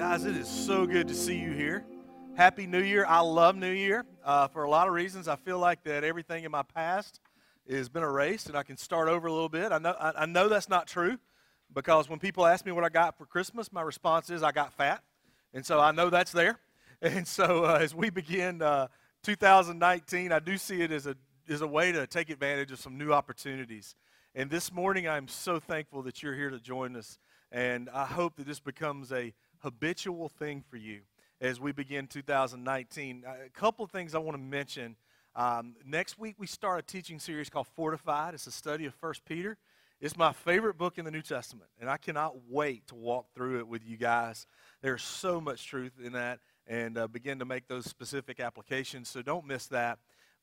Guys, it is so good to see you here. Happy New Year. I love New Year uh, for a lot of reasons. I feel like that everything in my past has been erased and I can start over a little bit. I know, I, I know that's not true because when people ask me what I got for Christmas, my response is I got fat. And so I know that's there. And so uh, as we begin uh, 2019, I do see it as a, as a way to take advantage of some new opportunities. And this morning, I'm so thankful that you're here to join us. And I hope that this becomes a habitual thing for you as we begin 2019. A couple of things I want to mention. Um, next week, we start a teaching series called Fortified. It's a study of 1 Peter. It's my favorite book in the New Testament, and I cannot wait to walk through it with you guys. There's so much truth in that and uh, begin to make those specific applications, so don't miss that.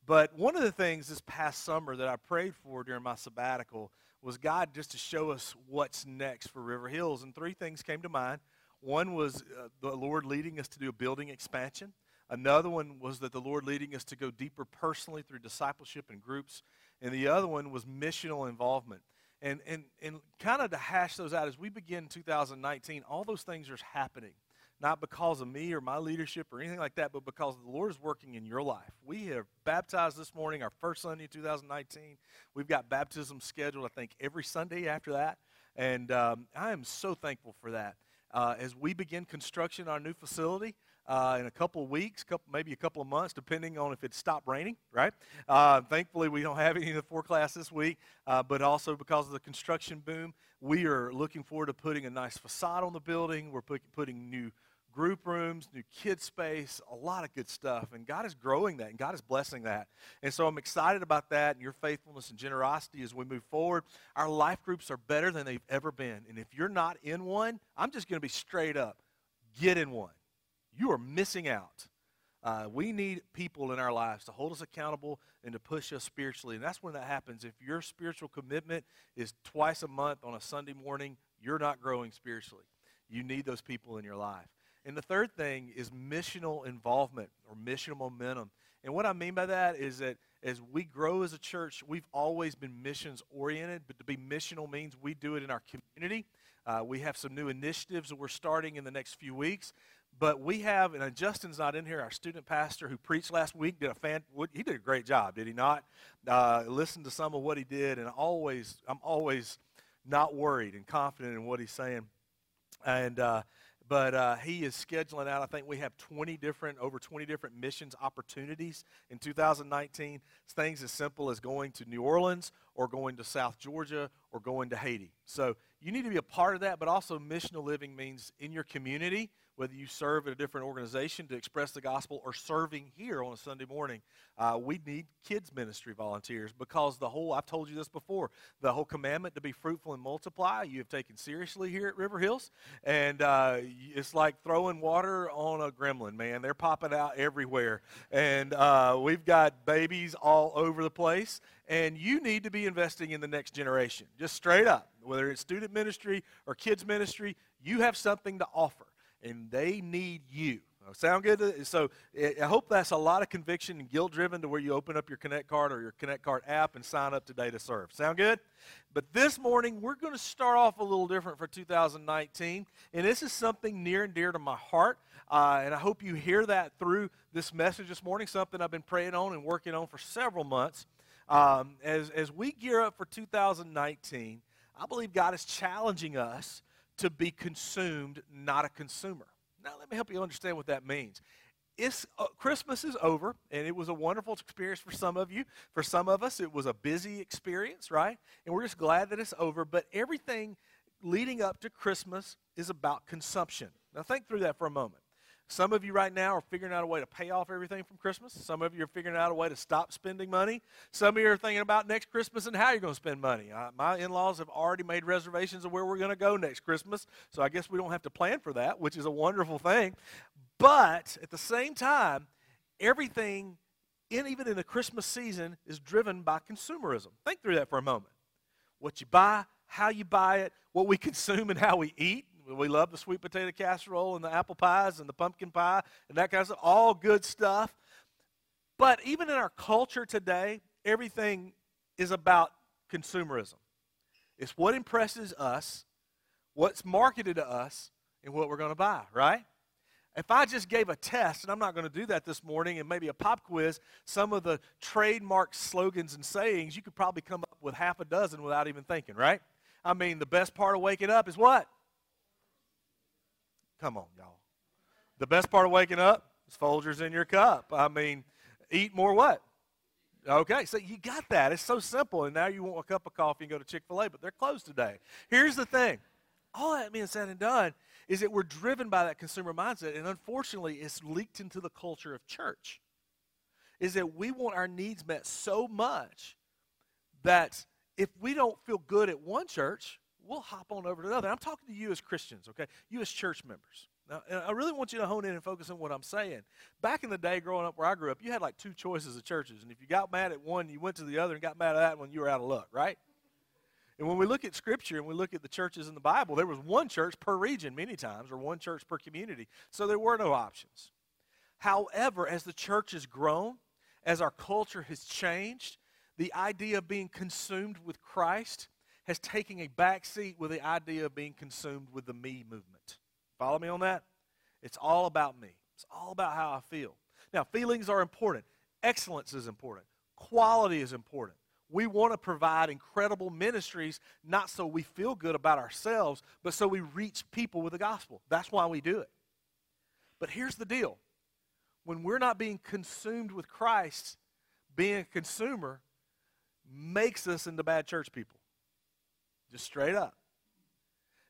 But one of the things this past summer that I prayed for during my sabbatical was God just to show us what's next for River Hills, and three things came to mind. One was uh, the Lord leading us to do a building expansion. Another one was that the Lord leading us to go deeper personally through discipleship and groups. And the other one was missional involvement. And, and, and kind of to hash those out as we begin 2019, all those things are happening. Not because of me or my leadership or anything like that, but because the Lord is working in your life. We have baptized this morning, our first Sunday in 2019. We've got baptism scheduled, I think, every Sunday after that. And um, I am so thankful for that. Uh, as we begin construction on our new facility, uh, in a couple of weeks, couple, maybe a couple of months, depending on if it stopped raining, right? Uh, thankfully, we don't have any in the forecast this week, uh, but also because of the construction boom, we are looking forward to putting a nice facade on the building. We're put, putting new group rooms, new kid space, a lot of good stuff. And God is growing that, and God is blessing that. And so I'm excited about that and your faithfulness and generosity as we move forward. Our life groups are better than they've ever been. And if you're not in one, I'm just going to be straight up get in one you are missing out. Uh, we need people in our lives to hold us accountable and to push us spiritually. And that's when that happens. If your spiritual commitment is twice a month on a Sunday morning, you're not growing spiritually. You need those people in your life. And the third thing is missional involvement or missional momentum. And what I mean by that is that as we grow as a church, we've always been missions oriented, but to be missional means we do it in our community. Uh, we have some new initiatives that we're starting in the next few weeks but we have, and Justin's not in here, our student pastor who preached last week did a fan, he did a great job, did he not? Uh, listen to some of what he did, and always, I'm always not worried and confident in what he's saying. And, uh, but uh, he is scheduling out, I think we have 20 different, over 20 different missions opportunities in 2019. It's things as simple as going to New Orleans or going to South Georgia or going to Haiti. So you need to be a part of that, but also missional living means in your community whether you serve at a different organization to express the gospel or serving here on a Sunday morning, uh, we need kids ministry volunteers because the whole, I've told you this before, the whole commandment to be fruitful and multiply, you have taken seriously here at River Hills. And uh, it's like throwing water on a gremlin, man. They're popping out everywhere. And uh, we've got babies all over the place. And you need to be investing in the next generation, just straight up. Whether it's student ministry or kids ministry, you have something to offer and they need you. Sound good? So I hope that's a lot of conviction and guilt driven to where you open up your Connect card or your Connect card app and sign up today to serve. Sound good? But this morning, we're going to start off a little different for 2019. And this is something near and dear to my heart. Uh, and I hope you hear that through this message this morning, something I've been praying on and working on for several months. Um, as, as we gear up for 2019, I believe God is challenging us to be consumed, not a consumer. Now, let me help you understand what that means. It's, uh, Christmas is over, and it was a wonderful experience for some of you. For some of us, it was a busy experience, right? And we're just glad that it's over. But everything leading up to Christmas is about consumption. Now, think through that for a moment. Some of you right now are figuring out a way to pay off everything from Christmas. Some of you are figuring out a way to stop spending money. Some of you are thinking about next Christmas and how you're going to spend money. Uh, my in laws have already made reservations of where we're going to go next Christmas, so I guess we don't have to plan for that, which is a wonderful thing. But at the same time, everything, in, even in the Christmas season, is driven by consumerism. Think through that for a moment. What you buy, how you buy it, what we consume, and how we eat we love the sweet potato casserole and the apple pies and the pumpkin pie and that kind of stuff. All good stuff. But even in our culture today, everything is about consumerism. It's what impresses us, what's marketed to us, and what we're going to buy, right? If I just gave a test, and I'm not going to do that this morning, and maybe a pop quiz, some of the trademark slogans and sayings, you could probably come up with half a dozen without even thinking, right? I mean, the best part of waking up is what? Come on, y'all. The best part of waking up is Folgers in your cup. I mean, eat more what? Okay, so you got that. It's so simple. And now you want a cup of coffee and go to Chick fil A, but they're closed today. Here's the thing all that being said and done is that we're driven by that consumer mindset. And unfortunately, it's leaked into the culture of church. Is that we want our needs met so much that if we don't feel good at one church, we'll hop on over to another. I'm talking to you as Christians, okay? You as church members. Now, I really want you to hone in and focus on what I'm saying. Back in the day, growing up where I grew up, you had like two choices of churches. And if you got mad at one, you went to the other and got mad at that one, you were out of luck, right? And when we look at Scripture and we look at the churches in the Bible, there was one church per region many times, or one church per community. So there were no options. However, as the church has grown, as our culture has changed, the idea of being consumed with Christ has taken a backseat with the idea of being consumed with the me movement. Follow me on that? It's all about me. It's all about how I feel. Now, feelings are important. Excellence is important. Quality is important. We want to provide incredible ministries, not so we feel good about ourselves, but so we reach people with the gospel. That's why we do it. But here's the deal when we're not being consumed with Christ, being a consumer makes us into bad church people. Just straight up.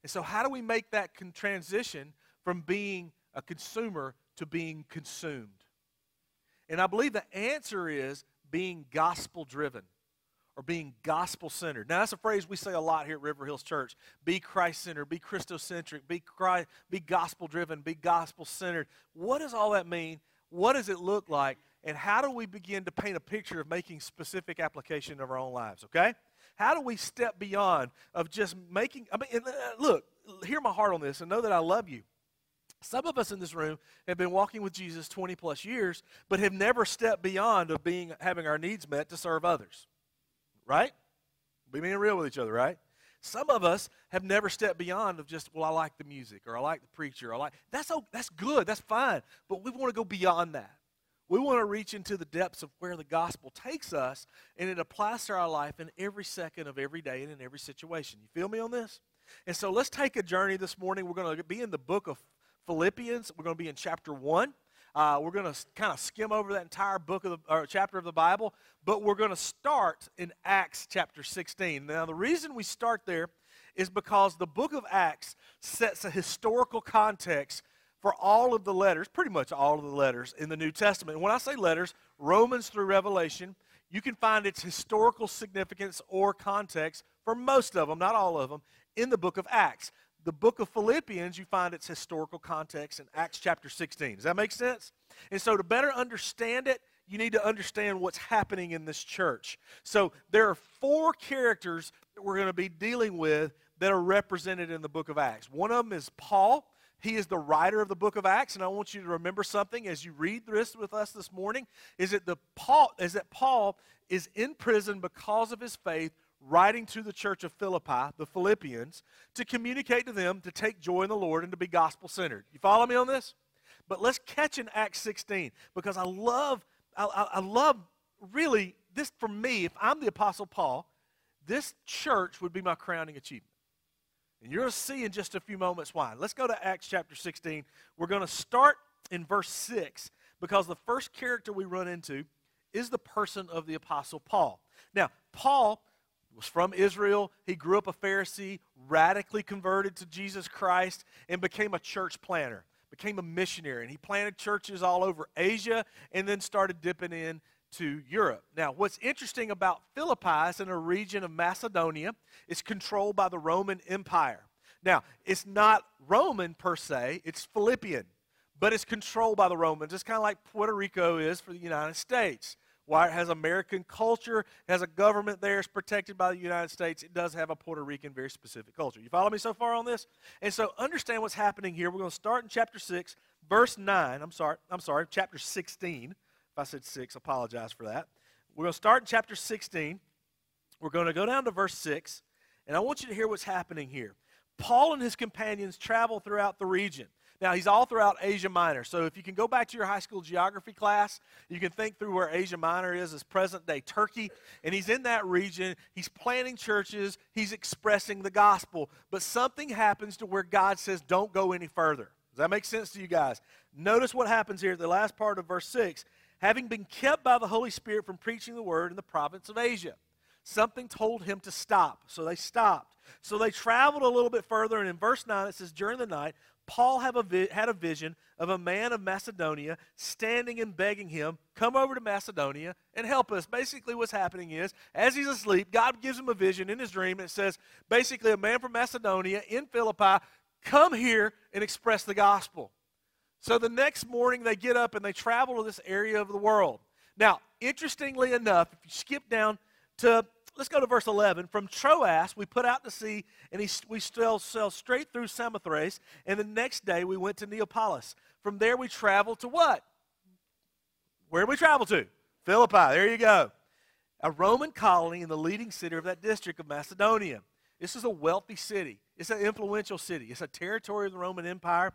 And so, how do we make that con- transition from being a consumer to being consumed? And I believe the answer is being gospel driven or being gospel centered. Now, that's a phrase we say a lot here at River Hills Church. Be Christ centered, be Christocentric, be, Christ, be gospel driven, be gospel centered. What does all that mean? What does it look like? And how do we begin to paint a picture of making specific application of our own lives, okay? How do we step beyond of just making, I mean, uh, look, hear my heart on this and know that I love you. Some of us in this room have been walking with Jesus 20 plus years, but have never stepped beyond of being having our needs met to serve others. Right? Be being real with each other, right? Some of us have never stepped beyond of just, well, I like the music or I like the preacher. Or I like that's that's good, that's fine. But we want to go beyond that. We want to reach into the depths of where the gospel takes us, and it applies to our life in every second of every day and in every situation. You feel me on this? And so let's take a journey this morning. We're going to be in the book of Philippians. We're going to be in chapter 1. Uh, we're going to kind of skim over that entire book of the, or chapter of the Bible, but we're going to start in Acts chapter 16. Now, the reason we start there is because the book of Acts sets a historical context for all of the letters, pretty much all of the letters in the New Testament. And when I say letters, Romans through Revelation, you can find its historical significance or context for most of them, not all of them, in the book of Acts. The book of Philippians, you find its historical context in Acts chapter 16. Does that make sense? And so, to better understand it, you need to understand what's happening in this church. So, there are four characters that we're going to be dealing with that are represented in the book of Acts. One of them is Paul. He is the writer of the book of Acts, and I want you to remember something as you read this with us this morning. Is that the Paul is that Paul is in prison because of his faith, writing to the church of Philippi, the Philippians, to communicate to them to take joy in the Lord and to be gospel centered. You follow me on this? But let's catch in Acts 16 because I love, I, I love really this for me. If I'm the Apostle Paul, this church would be my crowning achievement. And to see in just a few moments why. Let's go to Acts chapter 16. We're going to start in verse 6 because the first character we run into is the person of the Apostle Paul. Now, Paul was from Israel. He grew up a Pharisee, radically converted to Jesus Christ, and became a church planter, became a missionary. And he planted churches all over Asia and then started dipping in to Europe. Now, what's interesting about Philippi is in a region of Macedonia. It's controlled by the Roman Empire. Now, it's not Roman per se, it's Philippian, but it's controlled by the Romans. It's kind of like Puerto Rico is for the United States. While it has American culture, has a government there, it's protected by the United States, it does have a Puerto Rican, very specific culture. You follow me so far on this? And so understand what's happening here. We're going to start in chapter 6, verse 9. I'm sorry, I'm sorry, chapter 16 if I said 6, apologize for that. We're going to start in chapter 16. We're going to go down to verse 6, and I want you to hear what's happening here. Paul and his companions travel throughout the region. Now, he's all throughout Asia Minor. So if you can go back to your high school geography class, you can think through where Asia Minor is as present day Turkey. And he's in that region. He's planting churches. He's expressing the gospel. But something happens to where God says, don't go any further. Does that make sense to you guys? Notice what happens here at the last part of verse 6. Having been kept by the Holy Spirit from preaching the word in the province of Asia, something told him to stop. So they stopped. So they traveled a little bit further, and in verse 9 it says, During the night, Paul a vi- had a vision of a man of Macedonia standing and begging him, Come over to Macedonia and help us. Basically, what's happening is, as he's asleep, God gives him a vision in his dream. It says, basically, a man from Macedonia in Philippi, come here and express the gospel. So the next morning, they get up and they travel to this area of the world. Now, interestingly enough, if you skip down to let's go to verse 11. From Troas, we put out to sea, and we still sailed straight through Samothrace, and the next day we went to Neapolis. From there, we traveled to what? Where did we travel to? Philippi. There you go. A Roman colony in the leading city of that district of Macedonia. This is a wealthy city. It's an influential city. It's a territory of the Roman Empire.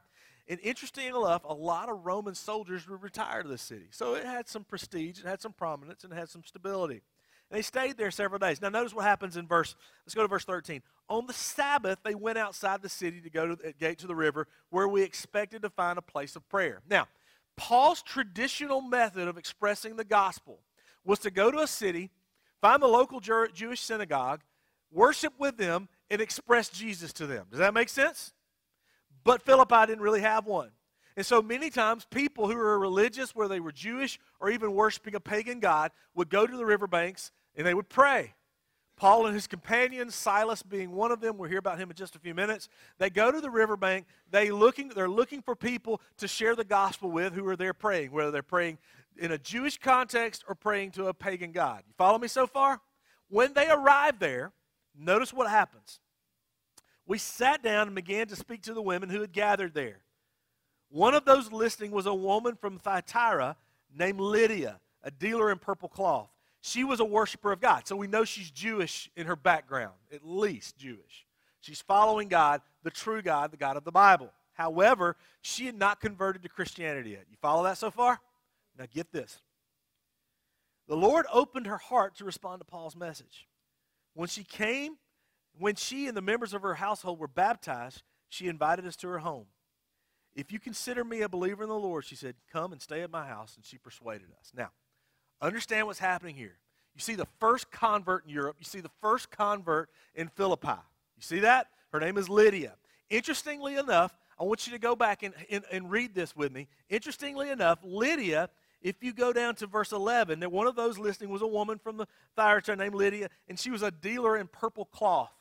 And interesting enough, a lot of Roman soldiers were retired to the city. So it had some prestige, it had some prominence, and it had some stability. And they stayed there several days. Now, notice what happens in verse, let's go to verse 13. On the Sabbath, they went outside the city to go to the gate to the river where we expected to find a place of prayer. Now, Paul's traditional method of expressing the gospel was to go to a city, find the local Jewish synagogue, worship with them, and express Jesus to them. Does that make sense? But Philippi didn't really have one. And so many times, people who were religious, whether they were Jewish or even worshiping a pagan god, would go to the riverbanks and they would pray. Paul and his companions, Silas being one of them, we'll hear about him in just a few minutes. They go to the riverbank. They looking, they're looking for people to share the gospel with who are there praying, whether they're praying in a Jewish context or praying to a pagan god. You follow me so far? When they arrive there, notice what happens. We sat down and began to speak to the women who had gathered there. One of those listening was a woman from Thyatira named Lydia, a dealer in purple cloth. She was a worshiper of God. So we know she's Jewish in her background, at least Jewish. She's following God, the true God, the God of the Bible. However, she had not converted to Christianity yet. You follow that so far? Now get this. The Lord opened her heart to respond to Paul's message. When she came, when she and the members of her household were baptized, she invited us to her home. If you consider me a believer in the Lord, she said, come and stay at my house. And she persuaded us. Now, Understand what's happening here. You see the first convert in Europe. You see the first convert in Philippi. You see that? Her name is Lydia. Interestingly enough, I want you to go back and, and, and read this with me. Interestingly enough, Lydia, if you go down to verse 11, that one of those listening was a woman from the Thyatira named Lydia, and she was a dealer in purple cloth.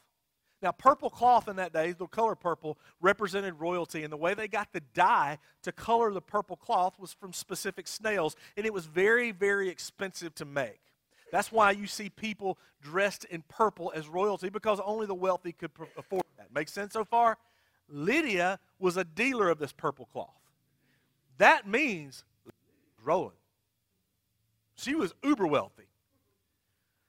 Now, purple cloth in that day, the color purple, represented royalty. And the way they got the dye to color the purple cloth was from specific snails. And it was very, very expensive to make. That's why you see people dressed in purple as royalty, because only the wealthy could afford that. Make sense so far? Lydia was a dealer of this purple cloth. That means rolling. She was uber wealthy.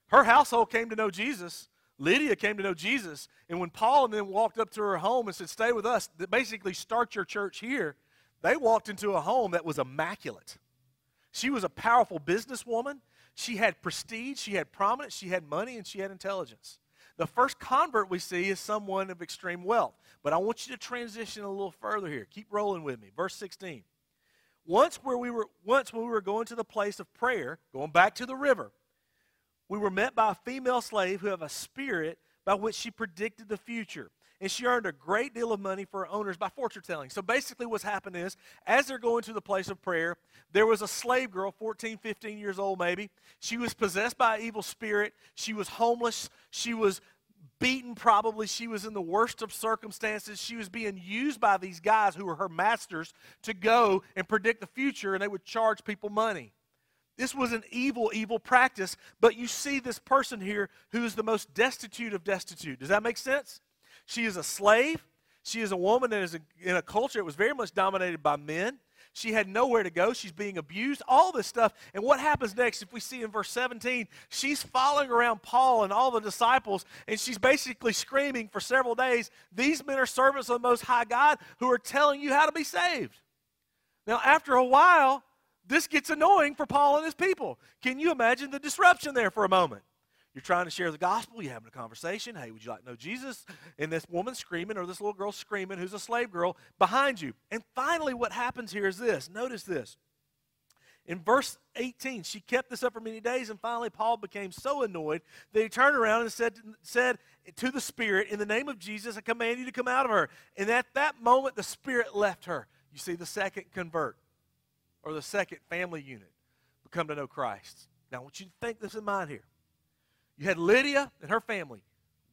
Her household came to know Jesus Lydia came to know Jesus, and when Paul and them walked up to her home and said, Stay with us, basically start your church here, they walked into a home that was immaculate. She was a powerful businesswoman. She had prestige, she had prominence, she had money, and she had intelligence. The first convert we see is someone of extreme wealth. But I want you to transition a little further here. Keep rolling with me. Verse 16. Once where we were once when we were going to the place of prayer, going back to the river, we were met by a female slave who had a spirit by which she predicted the future. And she earned a great deal of money for her owners by fortune telling. So basically, what's happened is, as they're going to the place of prayer, there was a slave girl, 14, 15 years old maybe. She was possessed by an evil spirit. She was homeless. She was beaten, probably. She was in the worst of circumstances. She was being used by these guys who were her masters to go and predict the future, and they would charge people money. This was an evil, evil practice, but you see this person here who is the most destitute of destitute. Does that make sense? She is a slave. She is a woman that is in a culture that was very much dominated by men. She had nowhere to go. She's being abused, all this stuff. And what happens next, if we see in verse 17, she's following around Paul and all the disciples, and she's basically screaming for several days, These men are servants of the Most High God who are telling you how to be saved. Now, after a while, this gets annoying for Paul and his people. Can you imagine the disruption there for a moment? You're trying to share the gospel, you're having a conversation. Hey, would you like to know Jesus? And this woman screaming, or this little girl screaming, who's a slave girl, behind you. And finally, what happens here is this notice this. In verse 18, she kept this up for many days, and finally, Paul became so annoyed that he turned around and said, said to the Spirit, In the name of Jesus, I command you to come out of her. And at that moment, the Spirit left her. You see, the second convert, or the second family unit, become to know Christ. Now, I want you to think this in mind here. You had Lydia and her family,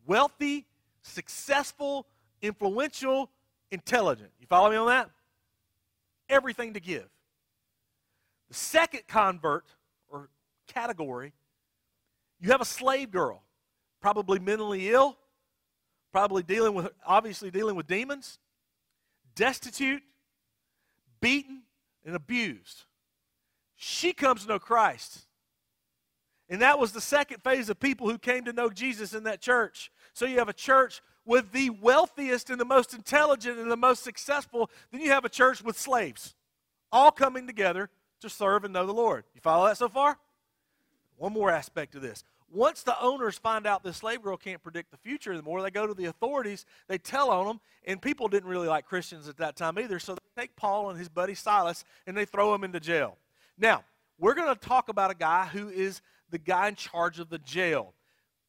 wealthy, successful, influential, intelligent. You follow me on that? Everything to give. The second convert or category, you have a slave girl, probably mentally ill, probably dealing with, obviously dealing with demons, destitute, beaten, and abused. She comes to know Christ. And that was the second phase of people who came to know Jesus in that church. So you have a church with the wealthiest and the most intelligent and the most successful. Then you have a church with slaves, all coming together to serve and know the Lord. You follow that so far? One more aspect of this. Once the owners find out this slave girl can't predict the future anymore, they go to the authorities, they tell on them, and people didn't really like Christians at that time either, so they take Paul and his buddy Silas and they throw him into jail. Now, we're going to talk about a guy who is the guy in charge of the jail.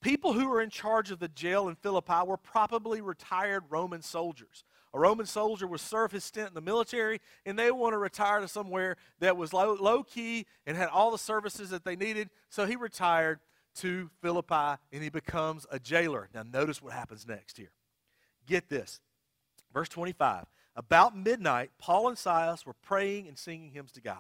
People who were in charge of the jail in Philippi were probably retired Roman soldiers. A Roman soldier would serve his stint in the military, and they want to retire to somewhere that was low, low key and had all the services that they needed. So he retired to Philippi, and he becomes a jailer. Now, notice what happens next here. Get this. Verse 25. About midnight, Paul and Silas were praying and singing hymns to God,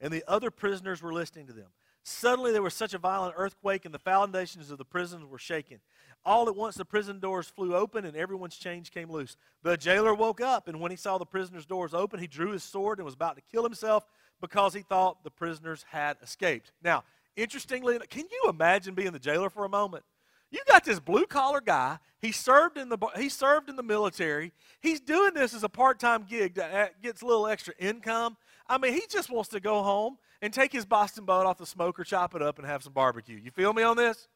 and the other prisoners were listening to them. Suddenly there was such a violent earthquake, and the foundations of the prisons were shaken. All at once the prison doors flew open, and everyone's chains came loose. The jailer woke up, and when he saw the prisoners' doors open, he drew his sword and was about to kill himself because he thought the prisoners had escaped. Now, interestingly, can you imagine being the jailer for a moment? You got this blue collar guy. He served in the he served in the military. He's doing this as a part time gig that uh, gets a little extra income. I mean, he just wants to go home and take his Boston butt off the smoker, chop it up, and have some barbecue. You feel me on this?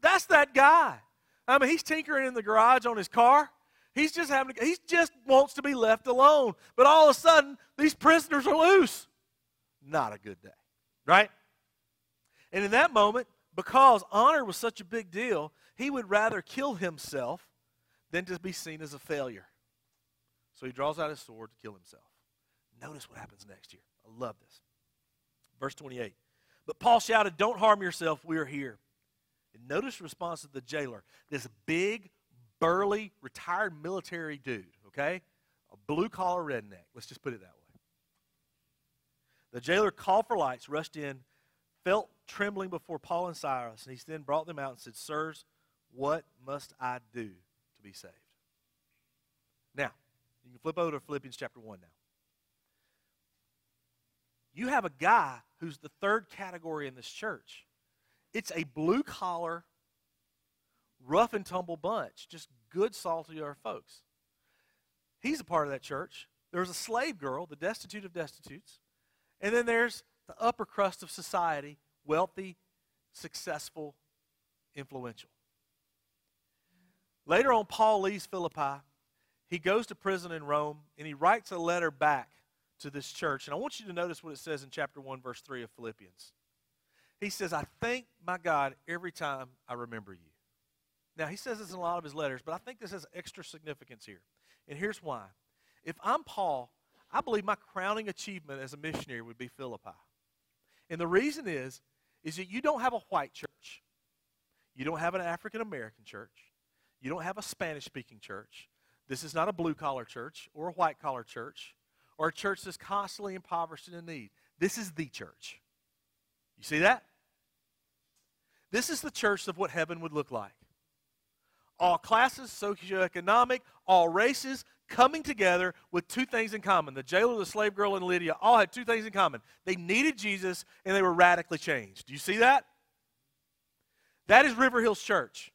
That's that guy. I mean, he's tinkering in the garage on his car. He's just having to, he just wants to be left alone. But all of a sudden, these prisoners are loose. Not a good day, right? And in that moment, because honor was such a big deal, he would rather kill himself than to be seen as a failure. So he draws out his sword to kill himself. Notice what happens next year. I love this. Verse 28. But Paul shouted, Don't harm yourself, we are here. And notice the response of the jailer. This big, burly, retired military dude, okay? A blue collar redneck. Let's just put it that way. The jailer called for lights, rushed in, felt trembling before Paul and Silas, and he then brought them out and said, Sirs, what must I do to be saved? Now, you can flip over to Philippians chapter 1 now. You have a guy who's the third category in this church. It's a blue collar, rough and tumble bunch, just good, salty our folks. He's a part of that church. There's a slave girl, the destitute of destitutes. And then there's the upper crust of society, wealthy, successful, influential. Later on, Paul leaves Philippi. He goes to prison in Rome, and he writes a letter back to this church. And I want you to notice what it says in chapter 1, verse 3 of Philippians. He says, I thank my God every time I remember you. Now, he says this in a lot of his letters, but I think this has extra significance here. And here's why. If I'm Paul, I believe my crowning achievement as a missionary would be Philippi. And the reason is, is that you don't have a white church. You don't have an African American church. You don't have a Spanish speaking church. This is not a blue collar church or a white collar church or a church that's constantly impoverished and in need. This is the church. You see that? This is the church of what heaven would look like. All classes, socioeconomic, all races, coming together with two things in common. The jailer, the slave girl, and Lydia all had two things in common. They needed Jesus and they were radically changed. Do you see that? That is River Hills Church.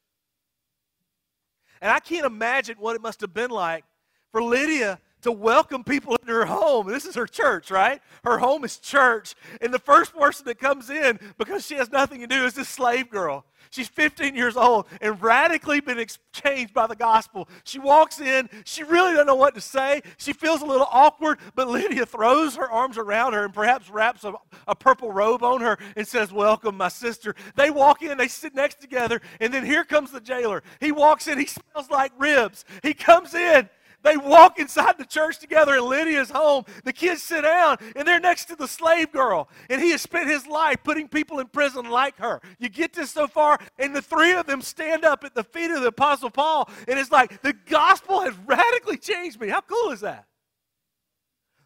And I can't imagine what it must have been like for Lydia to welcome people into her home. This is her church, right? Her home is church. And the first person that comes in because she has nothing to do is this slave girl. She's 15 years old and radically been changed by the gospel. She walks in, she really doesn't know what to say. She feels a little awkward, but Lydia throws her arms around her and perhaps wraps a, a purple robe on her and says, Welcome, my sister. They walk in, they sit next together, and then here comes the jailer. He walks in, he smells like ribs. He comes in, they walk inside the church together in Lydia's home. The kids sit down, and they're next to the slave girl. And he has spent his life putting people in prison like her. You get this so far, and the three of them stand up at the feet of the Apostle Paul, and it's like, the gospel has radically changed me. How cool is that?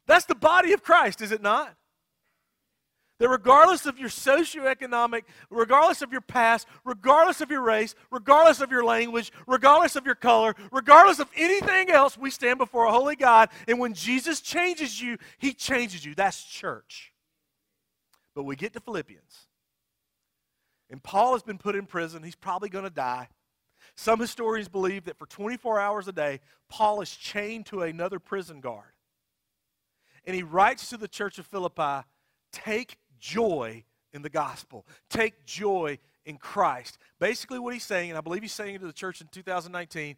That's the body of Christ, is it not? That regardless of your socioeconomic, regardless of your past, regardless of your race, regardless of your language, regardless of your color, regardless of anything else, we stand before a holy God. And when Jesus changes you, he changes you. That's church. But we get to Philippians. And Paul has been put in prison. He's probably going to die. Some historians believe that for 24 hours a day, Paul is chained to another prison guard. And he writes to the church of Philippi take joy in the gospel. Take joy in Christ. Basically, what he's saying, and I believe he's saying it to the church in 2019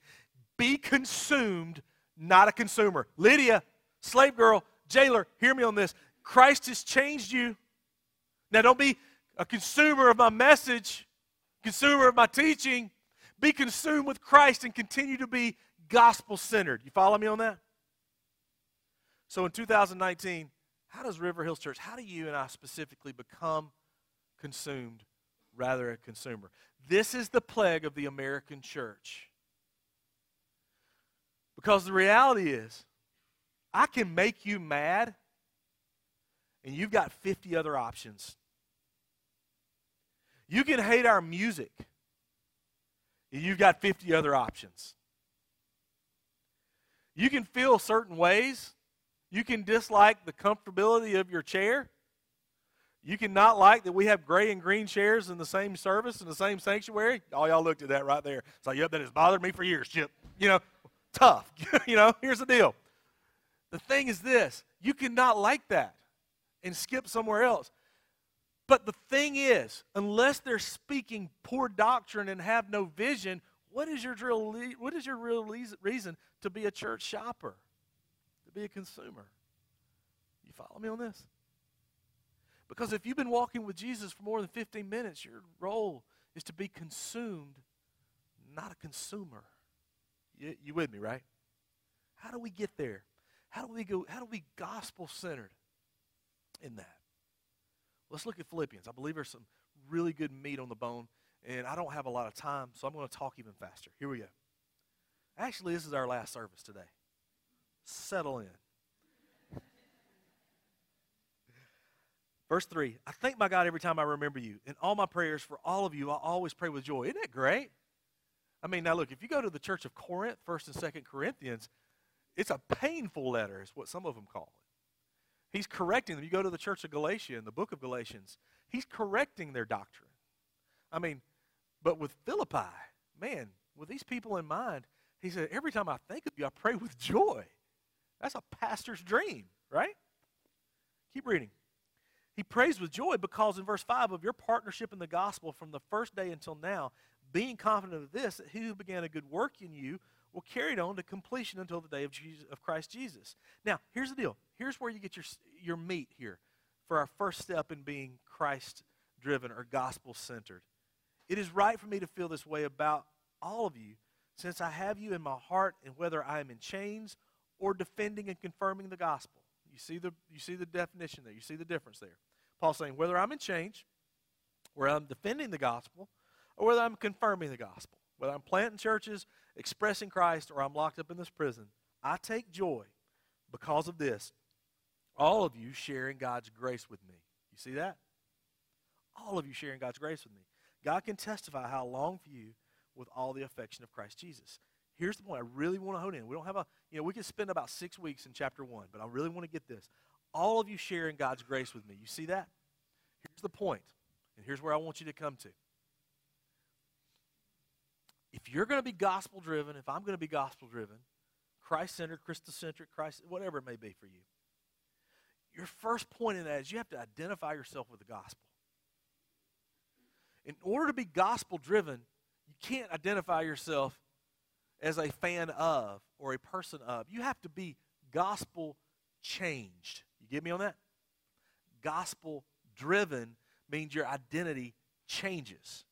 be consumed, not a consumer. Lydia, slave girl, jailer, hear me on this. Christ has changed you. Now, don't be a consumer of my message, consumer of my teaching. Be consumed with Christ and continue to be gospel centered. You follow me on that? So in 2019, how does River Hills Church, how do you and I specifically become consumed rather a consumer? This is the plague of the American church. Because the reality is, I can make you mad, and you've got 50 other options. You can hate our music, and you've got 50 other options. You can feel certain ways, you can dislike the comfortability of your chair. You can not like that we have gray and green chairs in the same service, in the same sanctuary. All y'all looked at that right there. It's like, yep, that has bothered me for years, Chip. You know, tough. you know, here's the deal. The thing is this you cannot like that and skip somewhere else. But the thing is, unless they're speaking poor doctrine and have no vision, what is your real, what is your real reason to be a church shopper? Be a consumer. You follow me on this? Because if you've been walking with Jesus for more than 15 minutes, your role is to be consumed, not a consumer. You, you with me, right? How do we get there? How do we go? How do we gospel centered in that? Let's look at Philippians. I believe there's some really good meat on the bone, and I don't have a lot of time, so I'm going to talk even faster. Here we go. Actually, this is our last service today settle in. Verse 3 I thank my God every time I remember you. In all my prayers for all of you, I always pray with joy. Isn't that great? I mean, now look, if you go to the church of Corinth, 1st and 2nd Corinthians, it's a painful letter, is what some of them call it. He's correcting them. You go to the church of Galatia in the book of Galatians, he's correcting their doctrine. I mean, but with Philippi, man, with these people in mind, he said, Every time I think of you, I pray with joy. That's a pastor's dream, right? Keep reading. He prays with joy because in verse 5 of your partnership in the gospel from the first day until now, being confident of this, that he who began a good work in you will carry it on to completion until the day of, Jesus, of Christ Jesus. Now, here's the deal. Here's where you get your, your meat here for our first step in being Christ driven or gospel centered. It is right for me to feel this way about all of you since I have you in my heart, and whether I am in chains or defending and confirming the gospel. You see the, you see the definition there. You see the difference there. Paul's saying, whether I'm in change, whether I'm defending the gospel, or whether I'm confirming the gospel, whether I'm planting churches, expressing Christ, or I'm locked up in this prison, I take joy because of this. All of you sharing God's grace with me. You see that? All of you sharing God's grace with me. God can testify how long for you with all the affection of Christ Jesus. here's the point. I really want to hone in. We don't have a, you know, we can spend about six weeks in chapter one, but I really want to get this. All of you sharing God's grace with me. You see that? Here's the point, and here's where I want you to come to. If you're going to be gospel driven, if I'm going to be gospel driven, Christ centered, Christocentric, Christ, whatever it may be for you, your first point in that is you have to identify yourself with the gospel. In order to be gospel driven, you can't identify yourself as a fan of or a person of. You have to be gospel changed. You get me on that? Gospel driven means your identity changes.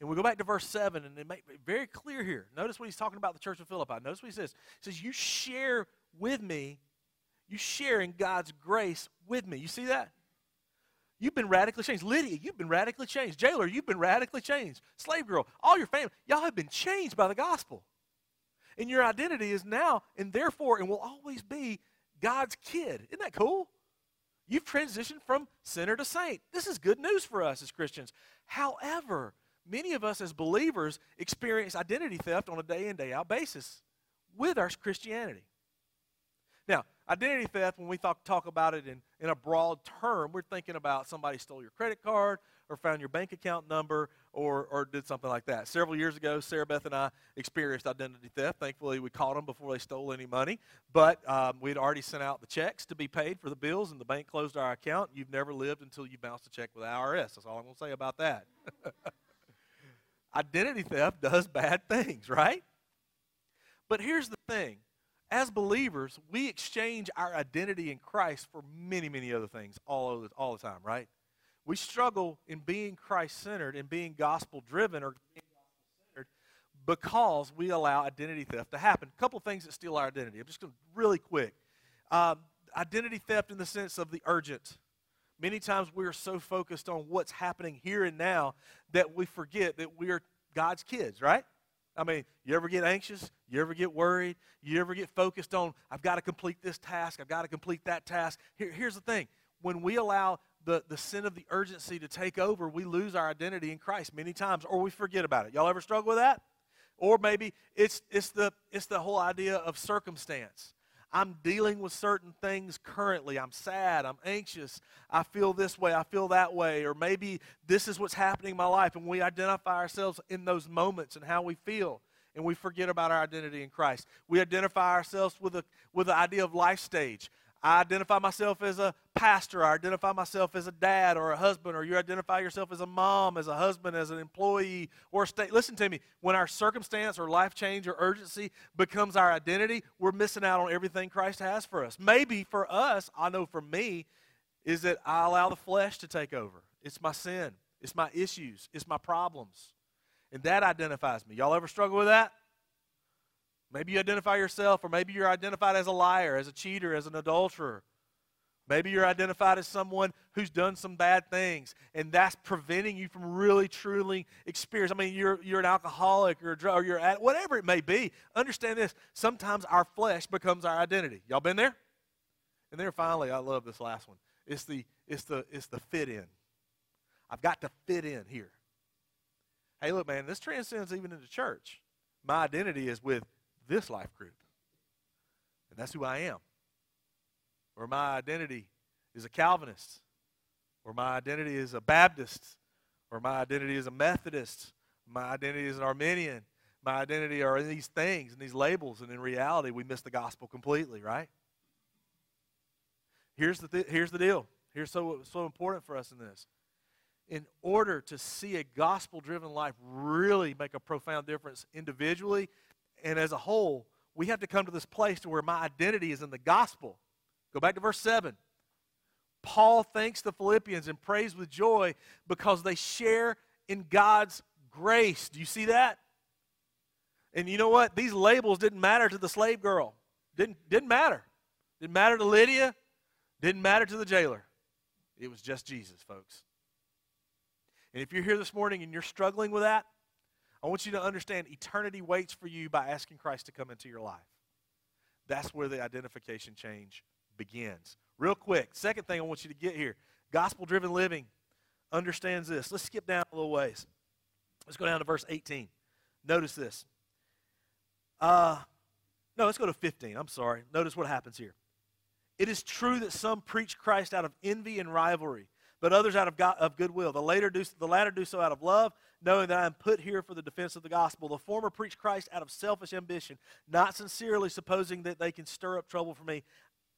And we go back to verse 7 and it make it very clear here. Notice what he's talking about the church of Philippi. Notice what he says. He says, You share with me, you share in God's grace with me. You see that? You've been radically changed. Lydia, you've been radically changed. Jailer, you've been radically changed. Slave girl, all your family, y'all have been changed by the gospel. And your identity is now and therefore and will always be God's kid. Isn't that cool? You've transitioned from sinner to saint. This is good news for us as Christians. However, many of us as believers experience identity theft on a day in, day out basis with our Christianity. Now, identity theft, when we talk, talk about it in, in a broad term, we're thinking about somebody stole your credit card or found your bank account number or, or did something like that. Several years ago, Sarah Beth and I experienced identity theft. Thankfully, we caught them before they stole any money. But um, we'd already sent out the checks to be paid for the bills, and the bank closed our account. You've never lived until you bounced a check with IRS. That's all I'm going to say about that. identity theft does bad things, right? But here's the thing as believers, we exchange our identity in Christ for many, many other things all, the, all the time, right? We struggle in being Christ centered and being gospel driven or centered because we allow identity theft to happen. A couple things that steal our identity. I'm just going to really quick. Um, identity theft in the sense of the urgent. Many times we are so focused on what's happening here and now that we forget that we are God's kids, right? I mean, you ever get anxious? You ever get worried? You ever get focused on, I've got to complete this task, I've got to complete that task? Here, here's the thing when we allow the, the sin of the urgency to take over, we lose our identity in Christ many times, or we forget about it. Y'all ever struggle with that? Or maybe it's, it's, the, it's the whole idea of circumstance. I'm dealing with certain things currently. I'm sad. I'm anxious. I feel this way. I feel that way. Or maybe this is what's happening in my life. And we identify ourselves in those moments and how we feel. And we forget about our identity in Christ. We identify ourselves with, a, with the idea of life stage. I identify myself as a pastor. I identify myself as a dad or a husband, or you identify yourself as a mom, as a husband, as an employee, or a state. Listen to me. When our circumstance or life change or urgency becomes our identity, we're missing out on everything Christ has for us. Maybe for us, I know for me, is that I allow the flesh to take over. It's my sin, it's my issues, it's my problems. And that identifies me. Y'all ever struggle with that? Maybe you identify yourself, or maybe you're identified as a liar, as a cheater, as an adulterer. Maybe you're identified as someone who's done some bad things, and that's preventing you from really, truly experiencing. I mean, you're, you're an alcoholic or, a drug, or you're at whatever it may be. Understand this: sometimes our flesh becomes our identity. Y'all been there? And then finally, I love this last one. It's the it's the it's the fit in. I've got to fit in here. Hey, look, man, this transcends even into church. My identity is with this life group. And that's who I am. Or my identity is a Calvinist. Or my identity is a Baptist. Or my identity is a Methodist. My identity is an Arminian. My identity are in these things and these labels. And in reality, we miss the gospel completely, right? Here's the, th- here's the deal. Here's so, so important for us in this. In order to see a gospel driven life really make a profound difference individually and as a whole, we have to come to this place to where my identity is in the gospel. Go back to verse 7. Paul thanks the Philippians and prays with joy because they share in God's grace. Do you see that? And you know what? These labels didn't matter to the slave girl. Didn't, didn't matter. Didn't matter to Lydia. Didn't matter to the jailer. It was just Jesus, folks. And if you're here this morning and you're struggling with that, I want you to understand eternity waits for you by asking Christ to come into your life. That's where the identification change begins. Real quick, second thing I want you to get here gospel driven living understands this. Let's skip down a little ways. Let's go down to verse 18. Notice this. Uh, no, let's go to 15. I'm sorry. Notice what happens here. It is true that some preach Christ out of envy and rivalry, but others out of, God, of goodwill. The, later do, the latter do so out of love, knowing that I am put here for the defense of the gospel. The former preach Christ out of selfish ambition, not sincerely supposing that they can stir up trouble for me.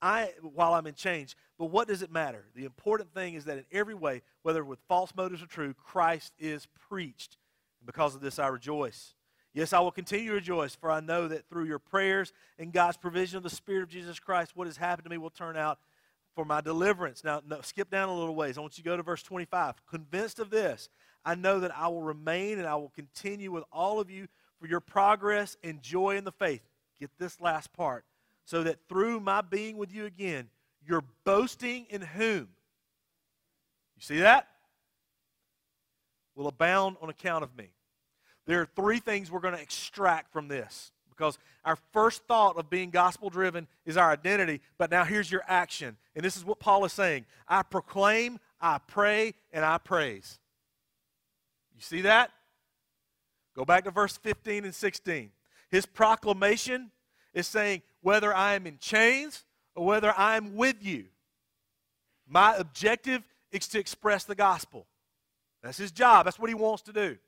I, while I'm in chains. But what does it matter? The important thing is that in every way, whether with false motives or true, Christ is preached. And because of this, I rejoice. Yes, I will continue to rejoice, for I know that through your prayers and God's provision of the Spirit of Jesus Christ, what has happened to me will turn out for my deliverance. Now, no, skip down a little ways. I want you to go to verse 25. Convinced of this, I know that I will remain and I will continue with all of you for your progress and joy in the faith. Get this last part. So that through my being with you again, you're boasting in whom? You see that? Will abound on account of me. There are three things we're going to extract from this because our first thought of being gospel driven is our identity, but now here's your action. And this is what Paul is saying I proclaim, I pray, and I praise. You see that? Go back to verse 15 and 16. His proclamation is saying, whether I am in chains or whether I am with you, my objective is to express the gospel. That's his job, that's what he wants to do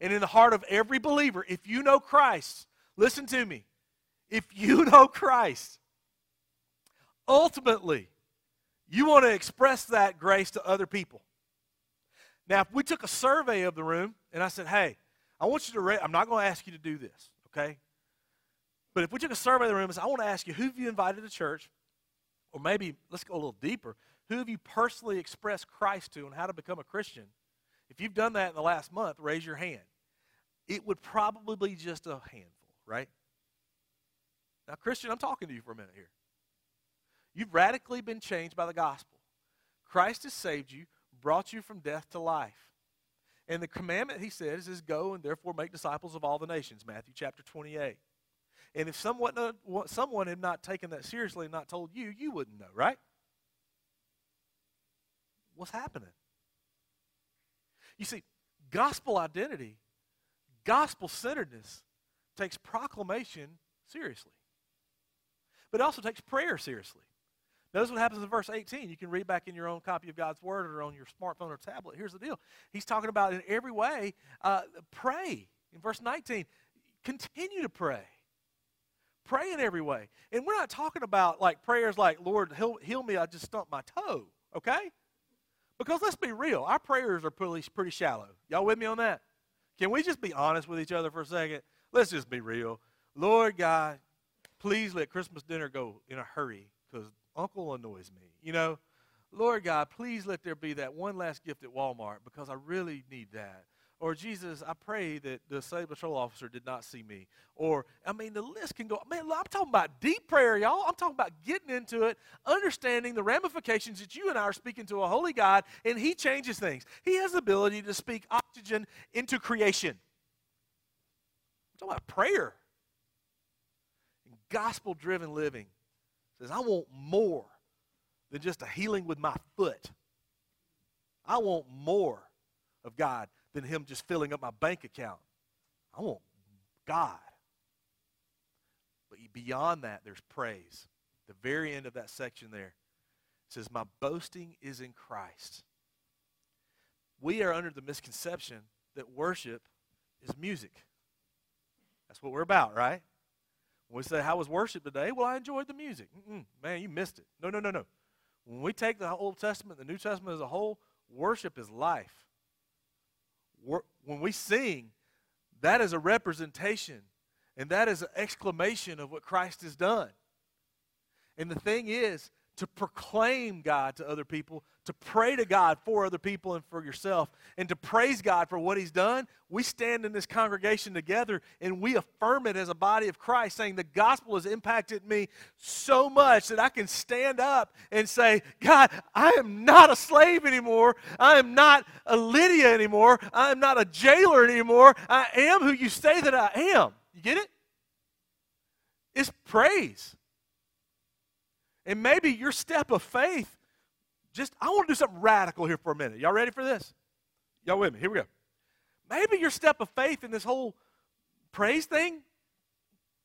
and in the heart of every believer, if you know Christ, listen to me. If you know Christ, ultimately, you want to express that grace to other people. Now, if we took a survey of the room and I said, hey, I want you to, I'm not going to ask you to do this, okay? But if we took a survey of the room and said, I want to ask you, who have you invited to church? Or maybe, let's go a little deeper. Who have you personally expressed Christ to and how to become a Christian? If you've done that in the last month, raise your hand it would probably be just a handful, right? Now, Christian, I'm talking to you for a minute here. You've radically been changed by the gospel. Christ has saved you, brought you from death to life. And the commandment, he says, is go and therefore make disciples of all the nations, Matthew chapter 28. And if someone, uh, someone had not taken that seriously and not told you, you wouldn't know, right? What's happening? You see, gospel identity gospel centeredness takes proclamation seriously, but it also takes prayer seriously. Notice what happens in verse 18. You can read back in your own copy of God's Word or on your smartphone or tablet. Here's the deal He's talking about in every way, uh, pray. In verse 19, continue to pray. Pray in every way. And we're not talking about like prayers like, Lord, heal, heal me, I just stumped my toe, okay? Because let's be real, our prayers are pretty, pretty shallow. Y'all with me on that? Can we just be honest with each other for a second? Let's just be real. Lord God, please let Christmas dinner go in a hurry because Uncle annoys me. You know, Lord God, please let there be that one last gift at Walmart because I really need that. Or Jesus, I pray that the state patrol officer did not see me. Or, I mean, the list can go. Man, I'm talking about deep prayer, y'all. I'm talking about getting into it, understanding the ramifications that you and I are speaking to a holy God, and He changes things. He has the ability to speak oxygen into creation. Talking about prayer. And gospel driven living says, I want more than just a healing with my foot. I want more of God than Him just filling up my bank account. I want God. But beyond that, there's praise. The very end of that section there says, My boasting is in Christ. We are under the misconception that worship is music. That's what we're about, right? When we say, How was worship today? Well, I enjoyed the music. Mm-mm, man, you missed it. No, no, no, no. When we take the Old Testament, the New Testament as a whole, worship is life when we sing, that is a representation and that is an exclamation of what Christ has done. And the thing is, to proclaim God to other people, to pray to God for other people and for yourself, and to praise God for what He's done, we stand in this congregation together and we affirm it as a body of Christ, saying the gospel has impacted me so much that I can stand up and say, God, I am not a slave anymore. I am not a Lydia anymore. I am not a jailer anymore. I am who you say that I am. You get it? It's praise. And maybe your step of faith, just, I want to do something radical here for a minute. Y'all ready for this? Y'all with me? Here we go. Maybe your step of faith in this whole praise thing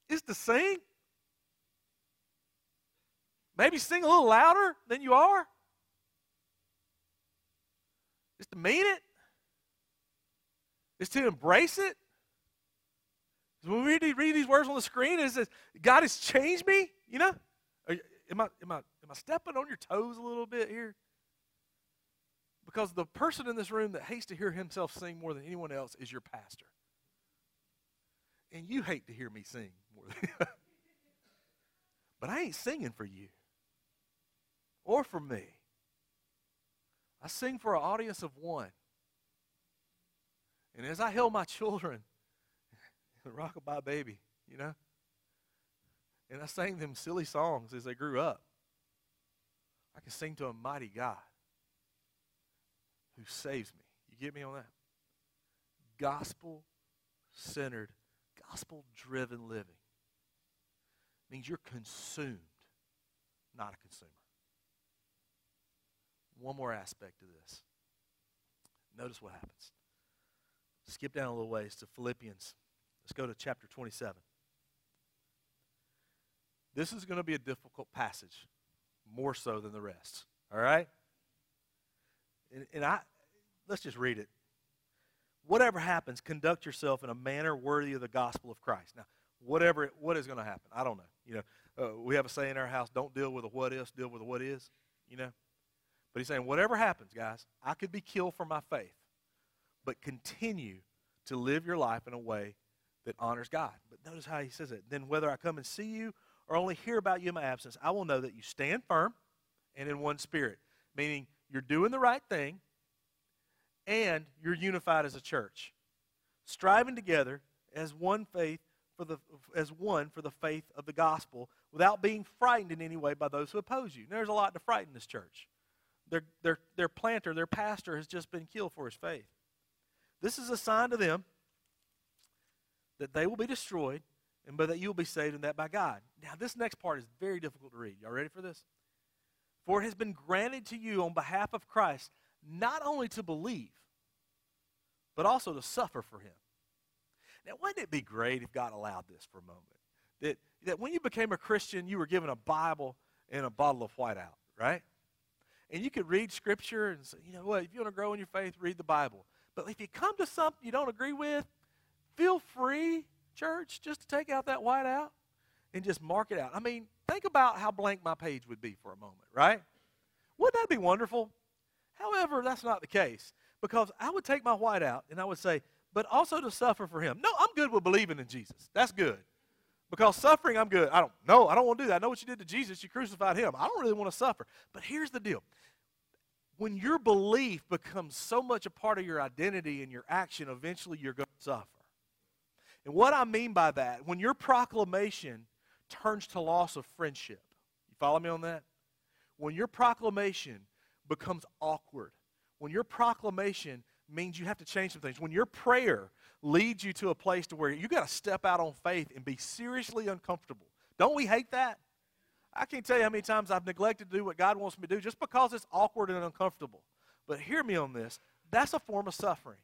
is to sing. Maybe sing a little louder than you are. Is to mean it. Is to embrace it. When we read, read these words on the screen, it says, God has changed me? You know? Am, I, am, I, am I stepping on your toes a little bit here? Because the person in this room that hates to hear himself sing more than anyone else is your pastor. And you hate to hear me sing more than But I ain't singing for you or for me. I sing for an audience of one. And as I held my children, the rockabye baby, you know, and I sang them silly songs as they grew up, I can sing to a mighty God who saves me. You get me on that? Gospel centered, gospel driven living means you're consumed, not a consumer. One more aspect of this. Notice what happens. Skip down a little ways to Philippians. Let's go to chapter 27. This is going to be a difficult passage, more so than the rest. All right? And, and I, let's just read it. Whatever happens, conduct yourself in a manner worthy of the gospel of Christ. Now, whatever, what is going to happen? I don't know. You know, uh, we have a saying in our house: "Don't deal with a what deal with a what is." You know, but he's saying, whatever happens, guys, I could be killed for my faith, but continue to live your life in a way that honors God. But notice how he says it. Then whether I come and see you or only hear about you in my absence, I will know that you stand firm and in one spirit, meaning you're doing the right thing and you're unified as a church, striving together as one faith for the as one for the faith of the gospel without being frightened in any way by those who oppose you. There's a lot to frighten this church. Their, their, their planter, their pastor has just been killed for his faith. This is a sign to them that they will be destroyed and but that you will be saved and that by God. Now, this next part is very difficult to read. Y'all ready for this? For it has been granted to you on behalf of Christ not only to believe, but also to suffer for him. Now, wouldn't it be great if God allowed this for a moment? That, that when you became a Christian, you were given a Bible and a bottle of whiteout, right? And you could read Scripture and say, you know what, if you want to grow in your faith, read the Bible. But if you come to something you don't agree with, feel free church, just to take out that white out and just mark it out. I mean, think about how blank my page would be for a moment, right? Wouldn't that be wonderful? However, that's not the case because I would take my white out and I would say, but also to suffer for him. No, I'm good with believing in Jesus. That's good. Because suffering, I'm good. I don't know. I don't want to do that. I know what you did to Jesus. You crucified him. I don't really want to suffer. But here's the deal. When your belief becomes so much a part of your identity and your action, eventually you're going to suffer. And what I mean by that, when your proclamation turns to loss of friendship, you follow me on that? When your proclamation becomes awkward, when your proclamation means you have to change some things, when your prayer leads you to a place to where you got to step out on faith and be seriously uncomfortable. Don't we hate that? I can't tell you how many times I've neglected to do what God wants me to do just because it's awkward and uncomfortable. But hear me on this that's a form of suffering.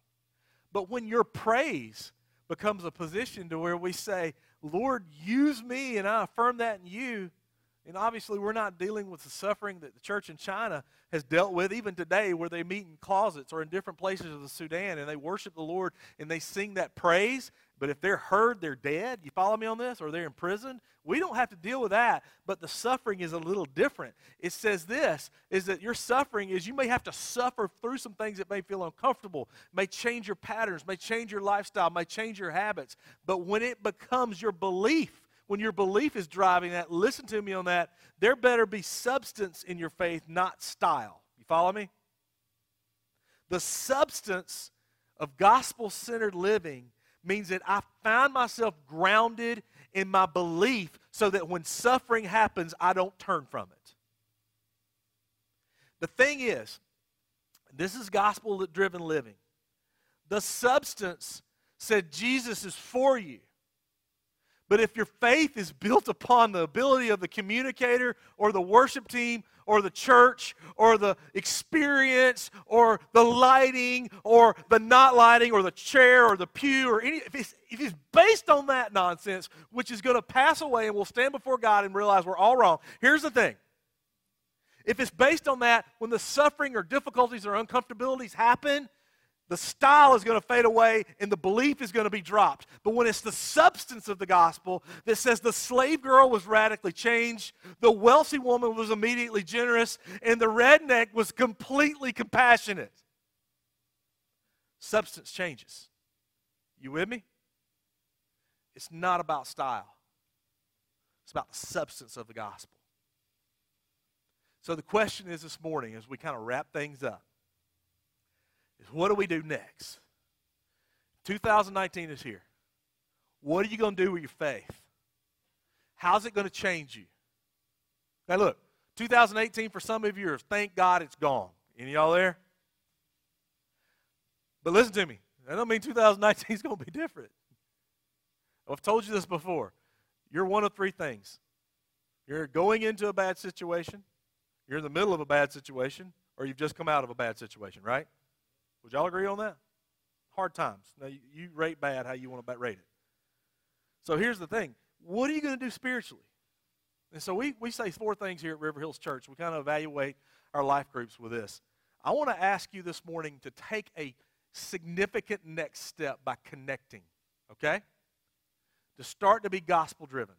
But when your praise becomes a position to where we say, Lord, use me, and I affirm that in you. And obviously, we're not dealing with the suffering that the church in China has dealt with, even today, where they meet in closets or in different places of the Sudan and they worship the Lord and they sing that praise. But if they're heard, they're dead. You follow me on this? Or they're in prison. We don't have to deal with that, but the suffering is a little different. It says this is that your suffering is you may have to suffer through some things that may feel uncomfortable, may change your patterns, may change your lifestyle, may change your habits. But when it becomes your belief, when your belief is driving that, listen to me on that, there better be substance in your faith, not style. You follow me? The substance of gospel centered living means that I find myself grounded in my belief so that when suffering happens, I don't turn from it. The thing is, this is gospel driven living. The substance said Jesus is for you. But if your faith is built upon the ability of the communicator or the worship team or the church or the experience or the lighting or the not lighting or the chair or the pew or any, if it's, if it's based on that nonsense, which is going to pass away and we'll stand before God and realize we're all wrong, here's the thing. If it's based on that, when the suffering or difficulties or uncomfortabilities happen, the style is going to fade away and the belief is going to be dropped. But when it's the substance of the gospel that says the slave girl was radically changed, the wealthy woman was immediately generous, and the redneck was completely compassionate, substance changes. You with me? It's not about style, it's about the substance of the gospel. So the question is this morning as we kind of wrap things up is what do we do next? 2019 is here. What are you going to do with your faith? How's it going to change you? Now, look, 2018 for some of you, thank God it's gone. Any y'all there? But listen to me. I don't mean 2019 is going to be different. I've told you this before. You're one of three things. You're going into a bad situation, you're in the middle of a bad situation, or you've just come out of a bad situation, right? Would y'all agree on that? Hard times. Now, you, rate bad how you want to rate it. So here's the thing what are you going to do spiritually? And so we, we say four things here at River Hills Church. We kind of evaluate our life groups with this. I want to ask you this morning to take a significant next step by connecting, okay? To start to be gospel driven.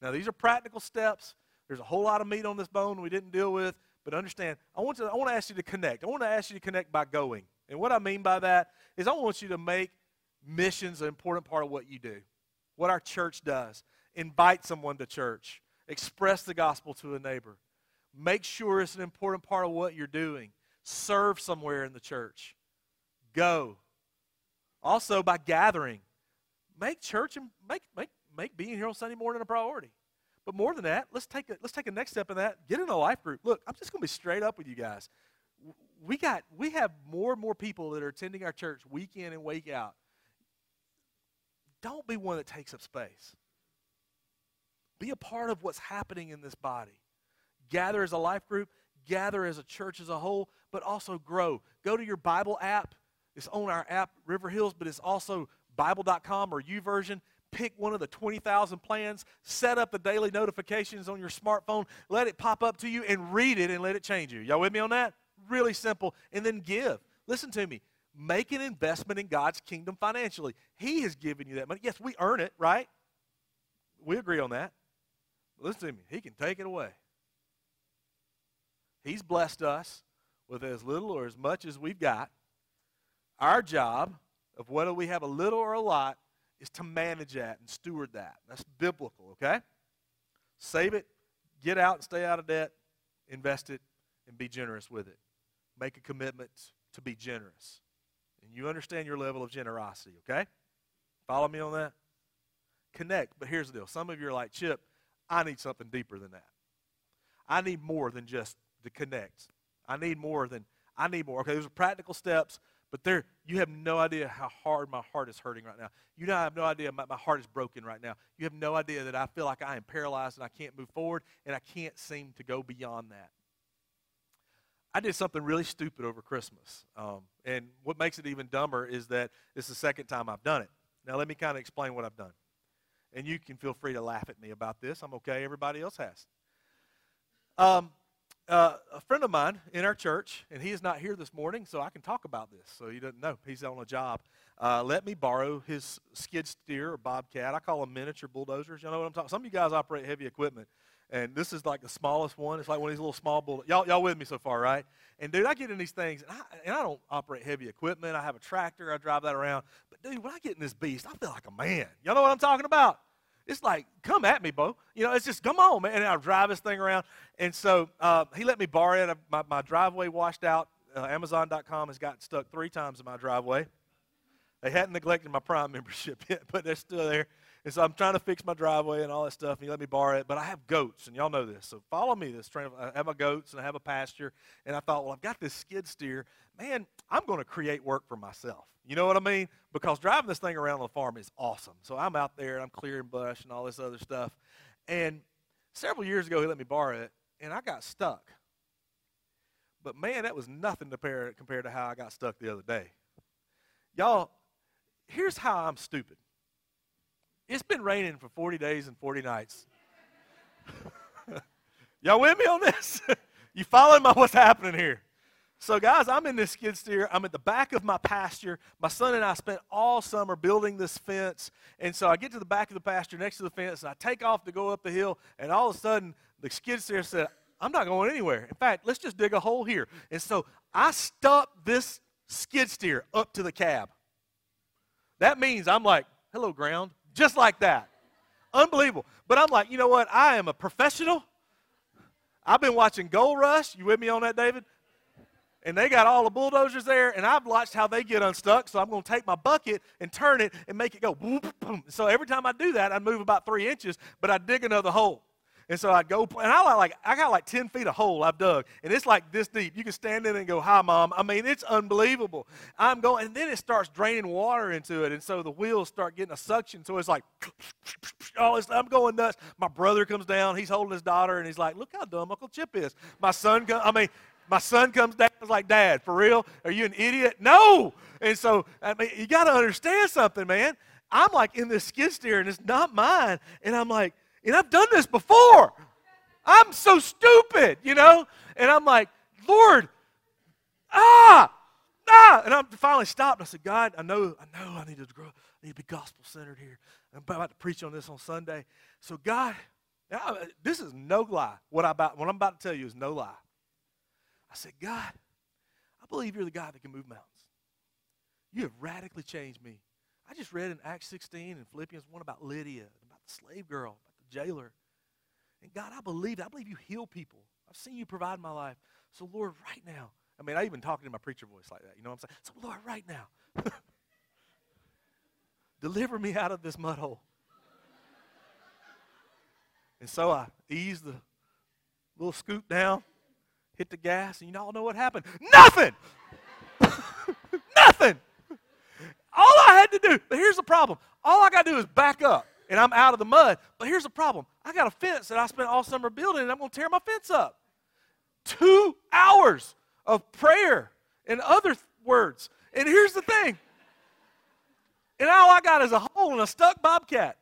Now, these are practical steps. There's a whole lot of meat on this bone we didn't deal with. But understand, I want, to, I want to ask you to connect. I want to ask you to connect by going. And what I mean by that is I want you to make missions an important part of what you do, what our church does. Invite someone to church, express the gospel to a neighbor. Make sure it's an important part of what you're doing. Serve somewhere in the church. Go. Also, by gathering, make church and make, make, make being here on Sunday morning a priority. But more than that, let's take a, let's take a next step in that. Get in a life group. Look, I'm just going to be straight up with you guys. We got we have more and more people that are attending our church week in and week out. Don't be one that takes up space. Be a part of what's happening in this body. Gather as a life group, gather as a church as a whole, but also grow. Go to your Bible app. It's on our app, River Hills, but it's also Bible.com or YouVersion pick one of the 20,000 plans, set up the daily notifications on your smartphone, let it pop up to you, and read it and let it change you. Y'all with me on that? Really simple. And then give. Listen to me. Make an investment in God's kingdom financially. He has given you that money. Yes, we earn it, right? We agree on that. But listen to me. He can take it away. He's blessed us with as little or as much as we've got. Our job of whether we have a little or a lot is to manage that and steward that. That's biblical, okay? Save it, get out and stay out of debt, invest it, and be generous with it. Make a commitment to be generous. And you understand your level of generosity, okay? Follow me on that? Connect. But here's the deal. Some of you are like, Chip, I need something deeper than that. I need more than just to connect. I need more than, I need more. Okay, those are practical steps but there, you have no idea how hard my heart is hurting right now. You know, I have no idea my, my heart is broken right now. You have no idea that I feel like I am paralyzed and I can't move forward and I can't seem to go beyond that. I did something really stupid over Christmas. Um, and what makes it even dumber is that it's the second time I've done it. Now, let me kind of explain what I've done. And you can feel free to laugh at me about this. I'm okay. Everybody else has. Um, uh, a friend of mine in our church, and he is not here this morning, so I can talk about this. So he doesn't know. He's on a job. Uh, let me borrow his skid steer or bobcat. I call them miniature bulldozers. You know what I'm talking Some of you guys operate heavy equipment, and this is like the smallest one. It's like one of these little small bulldozers. Y'all, y'all with me so far, right? And, dude, I get in these things, and I, and I don't operate heavy equipment. I have a tractor. I drive that around. But, dude, when I get in this beast, I feel like a man. Y'all know what I'm talking about? It's like, come at me, Bo. You know, it's just, come on, man. And I'll drive this thing around. And so uh, he let me borrow it. My, my driveway washed out. Uh, Amazon.com has got stuck three times in my driveway. They hadn't neglected my Prime membership yet, but they're still there. And so I'm trying to fix my driveway and all that stuff, and he let me borrow it. But I have goats, and y'all know this. So follow me this train. I have my goats, and I have a pasture. And I thought, well, I've got this skid steer. Man, I'm going to create work for myself. You know what I mean? Because driving this thing around on the farm is awesome. So I'm out there and I'm clearing bush and all this other stuff. And several years ago, he let me borrow it, and I got stuck. But man, that was nothing to compared to how I got stuck the other day. Y'all, here's how I'm stupid. It's been raining for 40 days and 40 nights. Y'all with me on this? you following my what's happening here? So, guys, I'm in this skid steer. I'm at the back of my pasture. My son and I spent all summer building this fence. And so I get to the back of the pasture next to the fence, and I take off to go up the hill. And all of a sudden, the skid steer said, I'm not going anywhere. In fact, let's just dig a hole here. And so I stuck this skid steer up to the cab. That means I'm like, hello, ground, just like that. Unbelievable. But I'm like, you know what? I am a professional. I've been watching Gold Rush. You with me on that, David? And they got all the bulldozers there, and I've watched how they get unstuck. So I'm going to take my bucket and turn it and make it go boom, boom. So every time I do that, I move about three inches, but I dig another hole. And so I'd go, and I like, I got like 10 feet of hole I've dug, and it's like this deep. You can stand in and go, hi, mom. I mean, it's unbelievable. I'm going, and then it starts draining water into it, and so the wheels start getting a suction, so it's like, I'm going nuts. My brother comes down, he's holding his daughter, and he's like, look how dumb Uncle Chip is. My son, comes, I mean, my son comes down, I was like, Dad, for real? Are you an idiot? No. And so, I mean, you got to understand something, man. I'm like in this skid steer, and it's not mine, and I'm like, and I've done this before. I'm so stupid, you know? And I'm like, Lord, ah, ah. And I finally stopped. I said, God, I know, I know I need to grow, I need to be gospel centered here. I'm about to preach on this on Sunday. So, God, this is no lie. What, I about, what I'm about to tell you is no lie. I said, God, I believe you're the God that can move mountains. You have radically changed me. I just read in Acts 16 and Philippians 1 about Lydia, about the slave girl, about the jailer. And God, I believe I believe you heal people. I've seen you provide in my life. So, Lord, right now, I mean, I even talking in my preacher voice like that. You know what I'm saying? So, Lord, right now, deliver me out of this mud hole. and so I eased the little scoop down, hit the gas, and you all know what happened? Nothing! Nothing! All I had to do, but here's the problem all I got to do is back up and I'm out of the mud. But here's the problem I got a fence that I spent all summer building, and I'm going to tear my fence up. Two hours of prayer and other th- words. And here's the thing. And all I got is a hole and a stuck bobcat.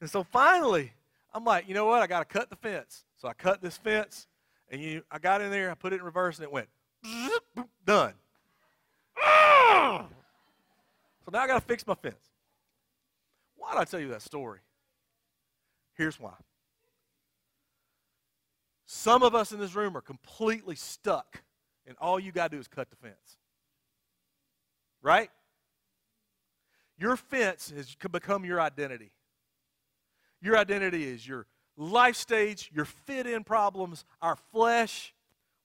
And so finally, I'm like, you know what? I got to cut the fence. So I cut this fence, and you, I got in there, I put it in reverse, and it went done. So now I got to fix my fence. Why did I tell you that story? Here's why. Some of us in this room are completely stuck, and all you got to do is cut the fence. Right? Your fence has become your identity. Your identity is your life stage, your fit in problems, our flesh,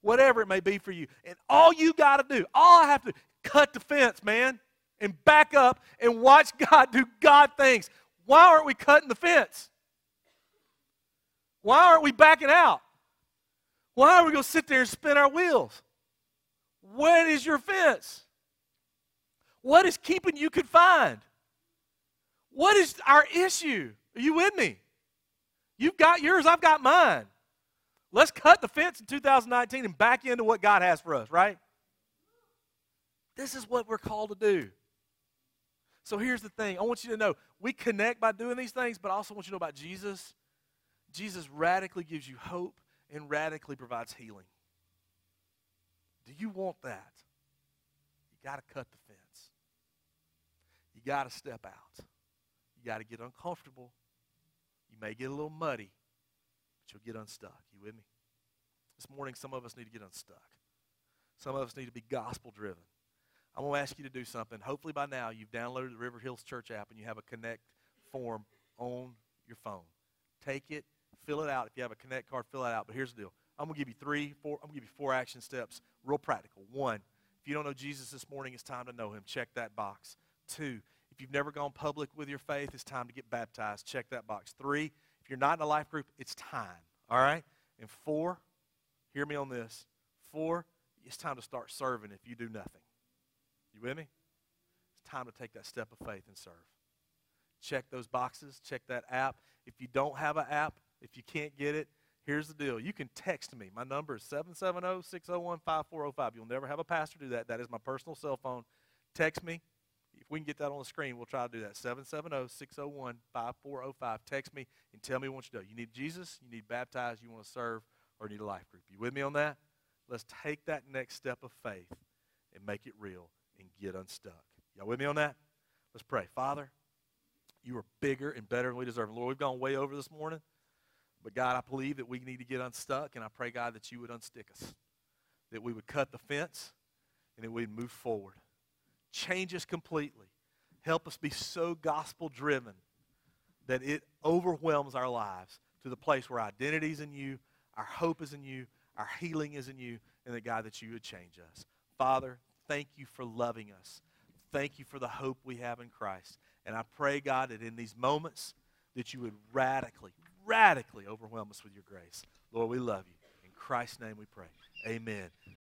whatever it may be for you. And all you got to do, all I have to cut the fence, man and back up and watch God do God things. Why aren't we cutting the fence? Why aren't we backing out? Why are we going to sit there and spin our wheels? What is your fence? What is keeping you confined? What is our issue? Are you with me? You've got yours, I've got mine. Let's cut the fence in 2019 and back into what God has for us, right? This is what we're called to do. So here's the thing I want you to know we connect by doing these things, but I also want you to know about Jesus. Jesus radically gives you hope and radically provides healing. Do you want that? You got to cut the fence. You got to step out. You got to get uncomfortable. May get a little muddy, but you'll get unstuck. You with me? This morning, some of us need to get unstuck. Some of us need to be gospel driven. I'm going to ask you to do something. Hopefully, by now, you've downloaded the River Hills Church app and you have a Connect form on your phone. Take it, fill it out. If you have a Connect card, fill it out. But here's the deal I'm going to give you three, four, I'm going to give you four action steps, real practical. One, if you don't know Jesus this morning, it's time to know him. Check that box. Two, if you've never gone public with your faith, it's time to get baptized. Check that box. Three, if you're not in a life group, it's time. All right? And four, hear me on this. Four, it's time to start serving if you do nothing. You with me? It's time to take that step of faith and serve. Check those boxes, check that app. If you don't have an app, if you can't get it, here's the deal. You can text me. My number is 770 601 5405. You'll never have a pastor do that. That is my personal cell phone. Text me. We can get that on the screen, we'll try to do that. 770 601 5405. Text me and tell me what you do. You need Jesus, you need baptized, you want to serve, or need a life group. You with me on that? Let's take that next step of faith and make it real and get unstuck. Y'all with me on that? Let's pray. Father, you are bigger and better than we deserve. Lord, we've gone way over this morning. But God, I believe that we need to get unstuck, and I pray, God, that you would unstick us, that we would cut the fence, and that we'd move forward. Change us completely. Help us be so gospel driven that it overwhelms our lives to the place where our identity is in you, our hope is in you, our healing is in you, and that, God, that you would change us. Father, thank you for loving us. Thank you for the hope we have in Christ. And I pray, God, that in these moments that you would radically, radically overwhelm us with your grace. Lord, we love you. In Christ's name we pray. Amen.